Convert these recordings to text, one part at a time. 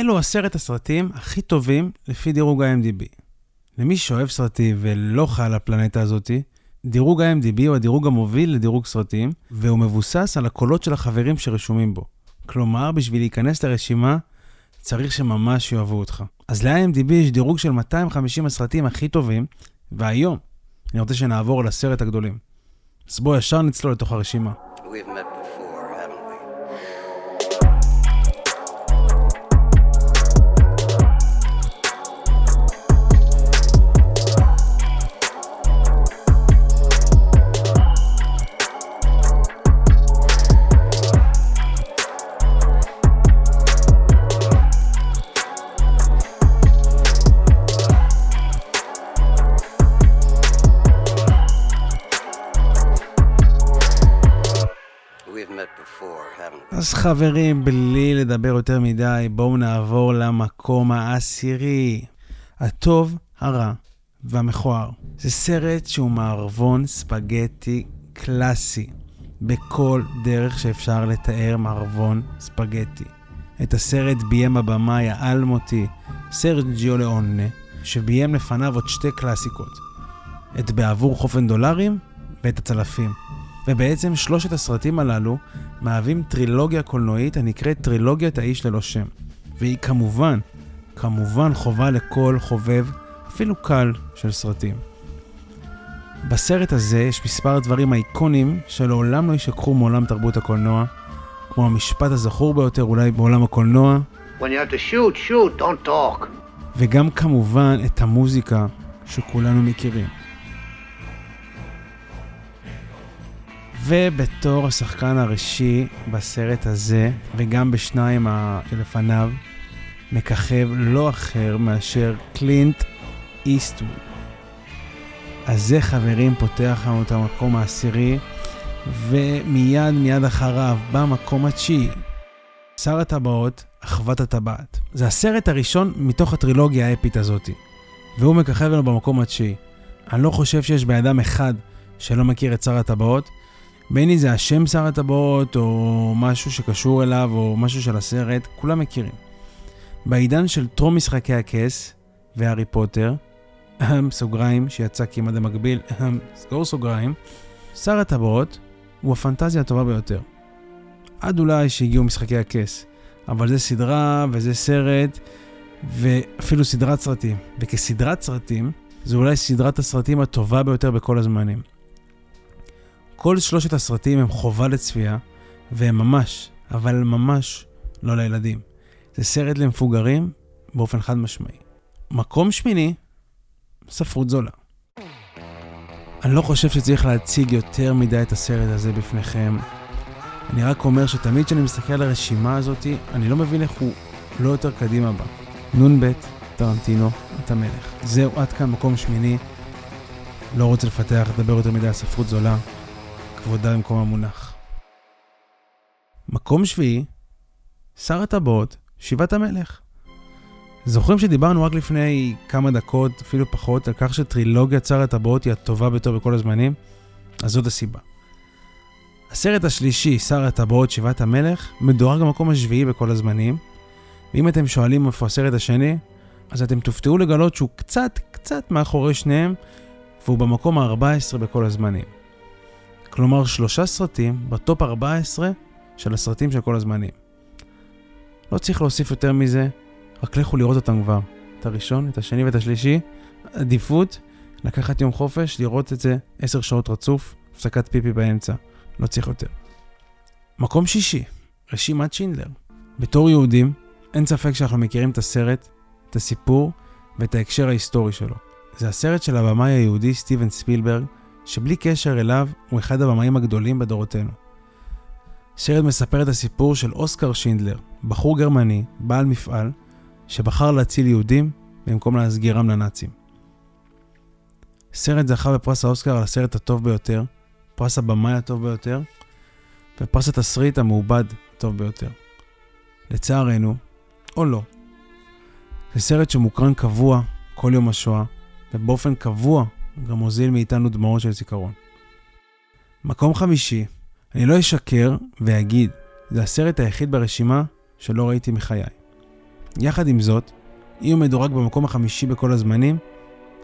אלו עשרת הסרטים הכי טובים לפי דירוג ה-MDB. למי שאוהב סרטים ולא חי על הפלנטה הזאתי, דירוג ה-MDB הוא הדירוג המוביל לדירוג סרטים, והוא מבוסס על הקולות של החברים שרשומים בו. כלומר, בשביל להיכנס לרשימה, צריך שממש יאהבו אותך. אז ל-IMDb יש דירוג של 250 הסרטים הכי טובים, והיום אני רוצה שנעבור לסרט הגדולים. אז בואו ישר נצלול לתוך הרשימה. We've met חברים, בלי לדבר יותר מדי, בואו נעבור למקום העשירי. הטוב, הרע והמכוער. זה סרט שהוא מערבון ספגטי קלאסי, בכל דרך שאפשר לתאר מערבון ספגטי. את הסרט ביים הבמאי האלמותי סרג'יו לאונה, שביים לפניו עוד שתי קלאסיקות. את בעבור חופן דולרים ואת הצלפים. ובעצם שלושת הסרטים הללו מהווים טרילוגיה קולנועית הנקראת טרילוגיית האיש ללא שם. והיא כמובן, כמובן חובה לכל חובב, אפילו קל, של סרטים. בסרט הזה יש מספר דברים אייקונים שלעולם לא יישכחו מעולם תרבות הקולנוע, כמו המשפט הזכור ביותר אולי בעולם הקולנוע, When you have to shoot, shoot, don't talk. וגם כמובן את המוזיקה שכולנו מכירים. ובתור השחקן הראשי בסרט הזה, וגם בשניים שלפניו, מככב לא אחר מאשר קלינט איסטווד. אז זה, חברים, פותח לנו את המקום העשירי, ומיד מיד אחריו, במקום התשיעי, שר הטבעות, אחוות הטבעת. זה הסרט הראשון מתוך הטרילוגיה האפית הזאתי, והוא מככב לנו במקום התשיעי. אני לא חושב שיש בן אדם אחד שלא מכיר את שר הטבעות, בין אם זה השם שר הטבעות, או משהו שקשור אליו, או משהו של הסרט, כולם מכירים. בעידן של טרום משחקי הכס והארי פוטר, סוגריים, שיצא כמעט המקביל, סגור סוגריים, שר הטבעות הוא הפנטזיה הטובה ביותר. עד אולי שהגיעו משחקי הכס. אבל זה סדרה וזה סרט, ואפילו סדרת סרטים. וכסדרת סרטים, זו אולי סדרת הסרטים הטובה ביותר בכל הזמנים. כל שלושת הסרטים הם חובה לצפייה, והם ממש, אבל ממש לא לילדים. זה סרט למפוגרים באופן חד משמעי. מקום שמיני, ספרות זולה. אני לא חושב שצריך להציג יותר מדי את הסרט הזה בפניכם. אני רק אומר שתמיד כשאני מסתכל על הרשימה הזאת, אני לא מבין איך הוא לא יותר קדימה בה. נ"ב, טרנטינו, את המלך. זהו, עד כאן מקום שמיני. לא רוצה לפתח, לדבר יותר מדי על ספרות זולה. כבודה במקום המונח. מקום שביעי, שר הטבעות, שיבת המלך. זוכרים שדיברנו רק לפני כמה דקות, אפילו פחות, על כך שטרילוגיית שר הטבעות היא הטובה ביותר בכל הזמנים? אז זאת הסיבה. הסרט השלישי, שר הטבעות, שיבת המלך, מדורג במקום השביעי בכל הזמנים, ואם אתם שואלים איפה הסרט השני, אז אתם תופתעו לגלות שהוא קצת, קצת מאחורי שניהם, והוא במקום ה-14 בכל הזמנים. כלומר, שלושה סרטים בטופ 14 של הסרטים של כל הזמנים. לא צריך להוסיף יותר מזה, רק לכו לראות אותם כבר. את הראשון, את השני ואת השלישי. עדיפות, לקחת יום חופש, לראות את זה 10 שעות רצוף, הפסקת פיפי באמצע. לא צריך יותר. מקום שישי, רשימת שינדלר. בתור יהודים, אין ספק שאנחנו מכירים את הסרט, את הסיפור ואת ההקשר ההיסטורי שלו. זה הסרט של הבמאי היהודי סטיבן ספילברג, שבלי קשר אליו הוא אחד הבמאים הגדולים בדורותינו. סרט מספר את הסיפור של אוסקר שינדלר, בחור גרמני, בעל מפעל, שבחר להציל יהודים במקום להסגירם לנאצים. סרט זכה בפרס האוסקר על הסרט הטוב ביותר, פרס הבמאי הטוב ביותר, ופרס התסריט המעובד הטוב ביותר. לצערנו, או לא, זה סרט שמוקרן קבוע כל יום השואה, ובאופן קבוע גם מוזיל מאיתנו דמעות של זיכרון. מקום חמישי, אני לא אשקר ואגיד, זה הסרט היחיד ברשימה שלא ראיתי מחיי. יחד עם זאת, אם הוא מדורג במקום החמישי בכל הזמנים,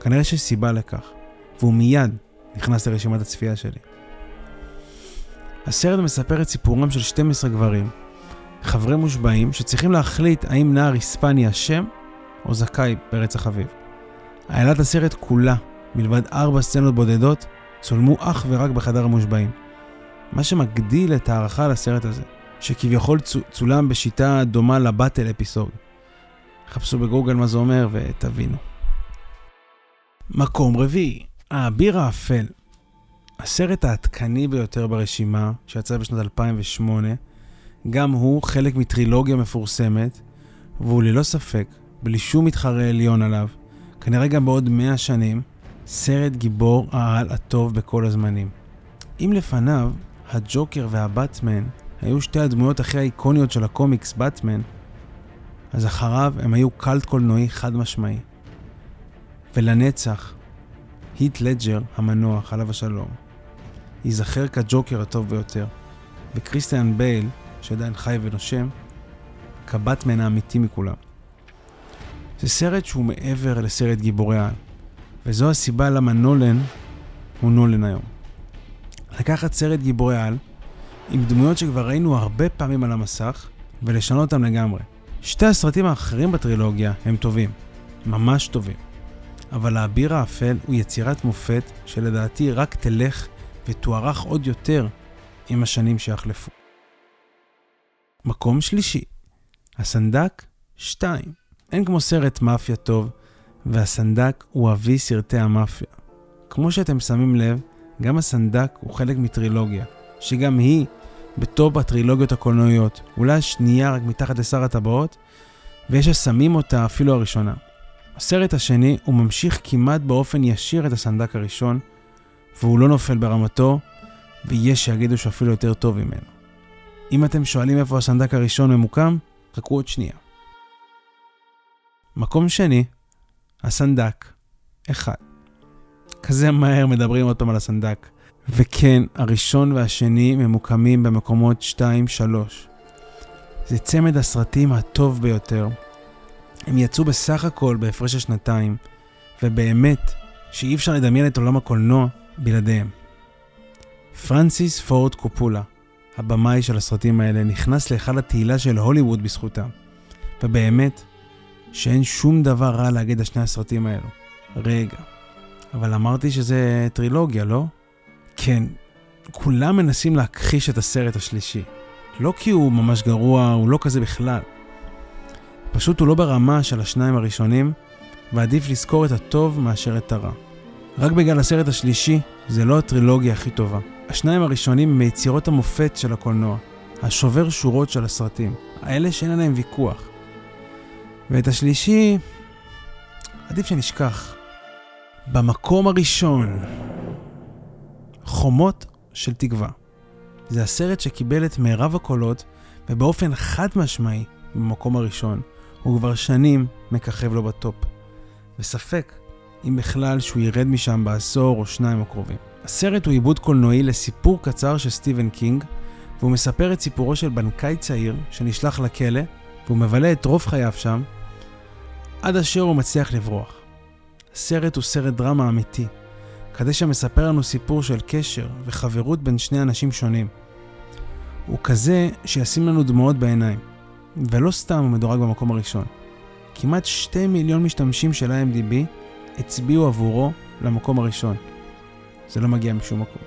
כנראה שיש סיבה לכך, והוא מיד נכנס לרשימת הצפייה שלי. הסרט מספר את סיפורם של 12 גברים, חברי מושבעים, שצריכים להחליט האם נער היספני אשם או זכאי ברצח אביו. עילת הסרט כולה, מלבד ארבע סצנות בודדות, צולמו אך ורק בחדר המושבעים. מה שמגדיל את ההערכה לסרט הזה, שכביכול צולם בשיטה דומה לבטל אפיסוד. חפשו בגוגל מה זה אומר ותבינו. מקום רביעי, האביר האפל. הסרט העדכני ביותר ברשימה, שיצא בשנת 2008, גם הוא חלק מטרילוגיה מפורסמת, והוא ללא ספק, בלי שום מתחרה עליון עליו, כנראה גם בעוד 100 שנים, סרט גיבור העל הטוב בכל הזמנים. אם לפניו, הג'וקר והבטמן היו שתי הדמויות הכי האיקוניות של הקומיקס, באטמן, אז אחריו הם היו קלט קולנועי חד משמעי. ולנצח, היט לג'ר המנוח, עליו השלום, ייזכר כג'וקר הטוב ביותר, וכריסטיאן בייל, שעדיין חי ונושם, כבטמן האמיתי מכולם. זה סרט שהוא מעבר לסרט גיבורי העל, וזו הסיבה למה נולן הוא נולן היום. לקחת סרט גיבורי על, עם דמויות שכבר ראינו הרבה פעמים על המסך, ולשנות אותם לגמרי. שתי הסרטים האחרים בטרילוגיה הם טובים, ממש טובים. אבל האביר האפל הוא יצירת מופת שלדעתי רק תלך ותוארך עוד יותר עם השנים שיחלפו. מקום שלישי, הסנדק 2. אין כמו סרט מאפיה טוב, והסנדק הוא אבי סרטי המאפיה. כמו שאתם שמים לב, גם הסנדק הוא חלק מטרילוגיה, שגם היא בטופ הטרילוגיות הקולנועיות, אולי השנייה רק מתחת לשר הטבעות, ויש ששמים אותה אפילו הראשונה. הסרט השני הוא ממשיך כמעט באופן ישיר את הסנדק הראשון, והוא לא נופל ברמתו, ויש שיגידו שאפילו יותר טוב ממנו. אם אתם שואלים איפה הסנדק הראשון ממוקם, חכו עוד שנייה. מקום שני, הסנדק, אחד. כזה מהר מדברים עוד פעם על הסנדק. וכן, הראשון והשני ממוקמים במקומות 2-3. זה צמד הסרטים הטוב ביותר. הם יצאו בסך הכל בהפרש של שנתיים, ובאמת שאי אפשר לדמיין את עולם הקולנוע בלעדיהם. פרנסיס פורד קופולה, הבמאי של הסרטים האלה, נכנס להיכל התהילה של הוליווד בזכותם. ובאמת, שאין שום דבר רע להגיד על שני הסרטים האלו. רגע, אבל אמרתי שזה טרילוגיה, לא? כן, כולם מנסים להכחיש את הסרט השלישי. לא כי הוא ממש גרוע, הוא לא כזה בכלל. פשוט הוא לא ברמה של השניים הראשונים, ועדיף לזכור את הטוב מאשר את הרע. רק בגלל הסרט השלישי, זה לא הטרילוגיה הכי טובה. השניים הראשונים הם מיצירות המופת של הקולנוע, השובר שורות של הסרטים, האלה שאין עליהם ויכוח. ואת השלישי, עדיף שנשכח. במקום הראשון, חומות של תקווה. זה הסרט שקיבל את מירב הקולות, ובאופן חד משמעי, במקום הראשון, הוא כבר שנים מככב לו בטופ. וספק אם בכלל שהוא ירד משם בעשור או שניים הקרובים. הסרט הוא עיבוד קולנועי לסיפור קצר של סטיבן קינג, והוא מספר את סיפורו של בנקאי צעיר שנשלח לכלא, והוא מבלה את רוב חייו שם, עד אשר הוא מצליח לברוח. הסרט הוא סרט דרמה אמיתי, כדי שמספר לנו סיפור של קשר וחברות בין שני אנשים שונים. הוא כזה שישים לנו דמעות בעיניים, ולא סתם הוא מדורג במקום הראשון. כמעט שתי מיליון משתמשים של IMDb הצביעו עבורו למקום הראשון. זה לא מגיע משום מקום.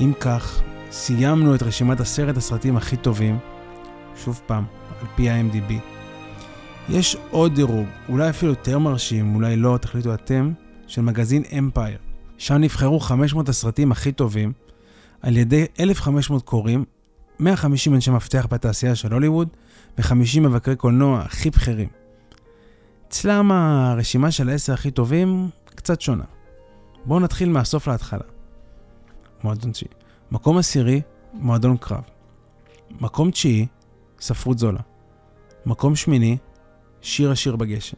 אם כך, סיימנו את רשימת עשרת הסרטים הכי טובים, שוב פעם, על פי ה-MDB. יש עוד דירוג, אולי אפילו יותר מרשים, אולי לא, תחליטו אתם, של מגזין אמפייר. שם נבחרו 500 הסרטים הכי טובים, על ידי 1,500 קוראים, 150 אנשי מפתח בתעשייה של הוליווד, ו-50 מבקרי קולנוע הכי בכירים. אצלם הרשימה של העשר הכי טובים קצת שונה. בואו נתחיל מהסוף להתחלה. מועדון תשיעי. מקום עשירי, מועדון קרב. מקום תשיעי, ספרות זולה. מקום שמיני, שיר השיר בגשם.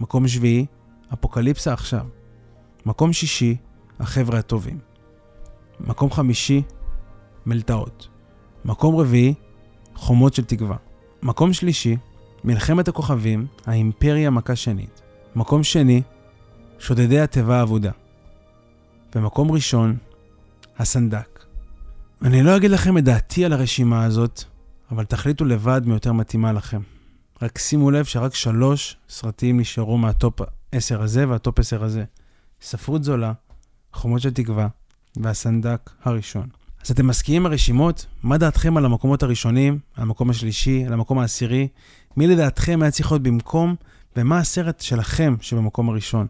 מקום שביעי, אפוקליפסה עכשיו. מקום שישי, החבר'ה הטובים. מקום חמישי, מלטעות. מקום רביעי, חומות של תקווה. מקום שלישי, מלחמת הכוכבים, האימפריה מכה שנית. מקום שני, שודדי התיבה האבודה. ומקום ראשון, הסנדק. אני לא אגיד לכם את דעתי על הרשימה הזאת, אבל תחליטו לבד מי יותר מתאימה לכם. רק שימו לב שרק שלוש סרטים נשארו מהטופ 10 הזה והטופ 10 הזה. ספרות זולה, חומות של תקווה והסנדק הראשון. אז אתם מסכימים עם הרשימות? מה דעתכם על המקומות הראשונים, על המקום השלישי, על המקום העשירי? מי לדעתכם היה צריך להיות במקום, ומה הסרט שלכם שבמקום הראשון?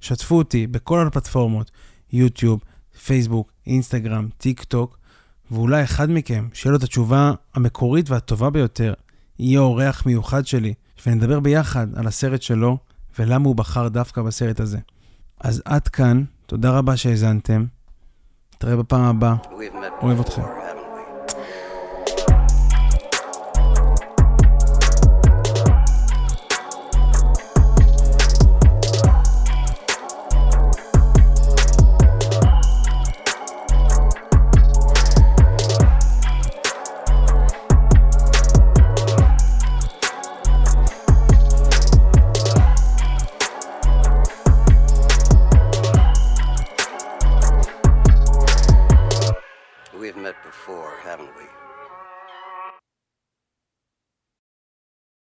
שתפו אותי בכל הפלטפורמות, יוטיוב, פייסבוק, אינסטגרם, טיק טוק, ואולי אחד מכם, שיהיה לו את התשובה המקורית והטובה ביותר, יהיה אורח מיוחד שלי, ונדבר ביחד על הסרט שלו, ולמה הוא בחר דווקא בסרט הזה. אז עד כאן, תודה רבה שהאזנתם. נתראה בפעם הבאה. אוהב אתכם.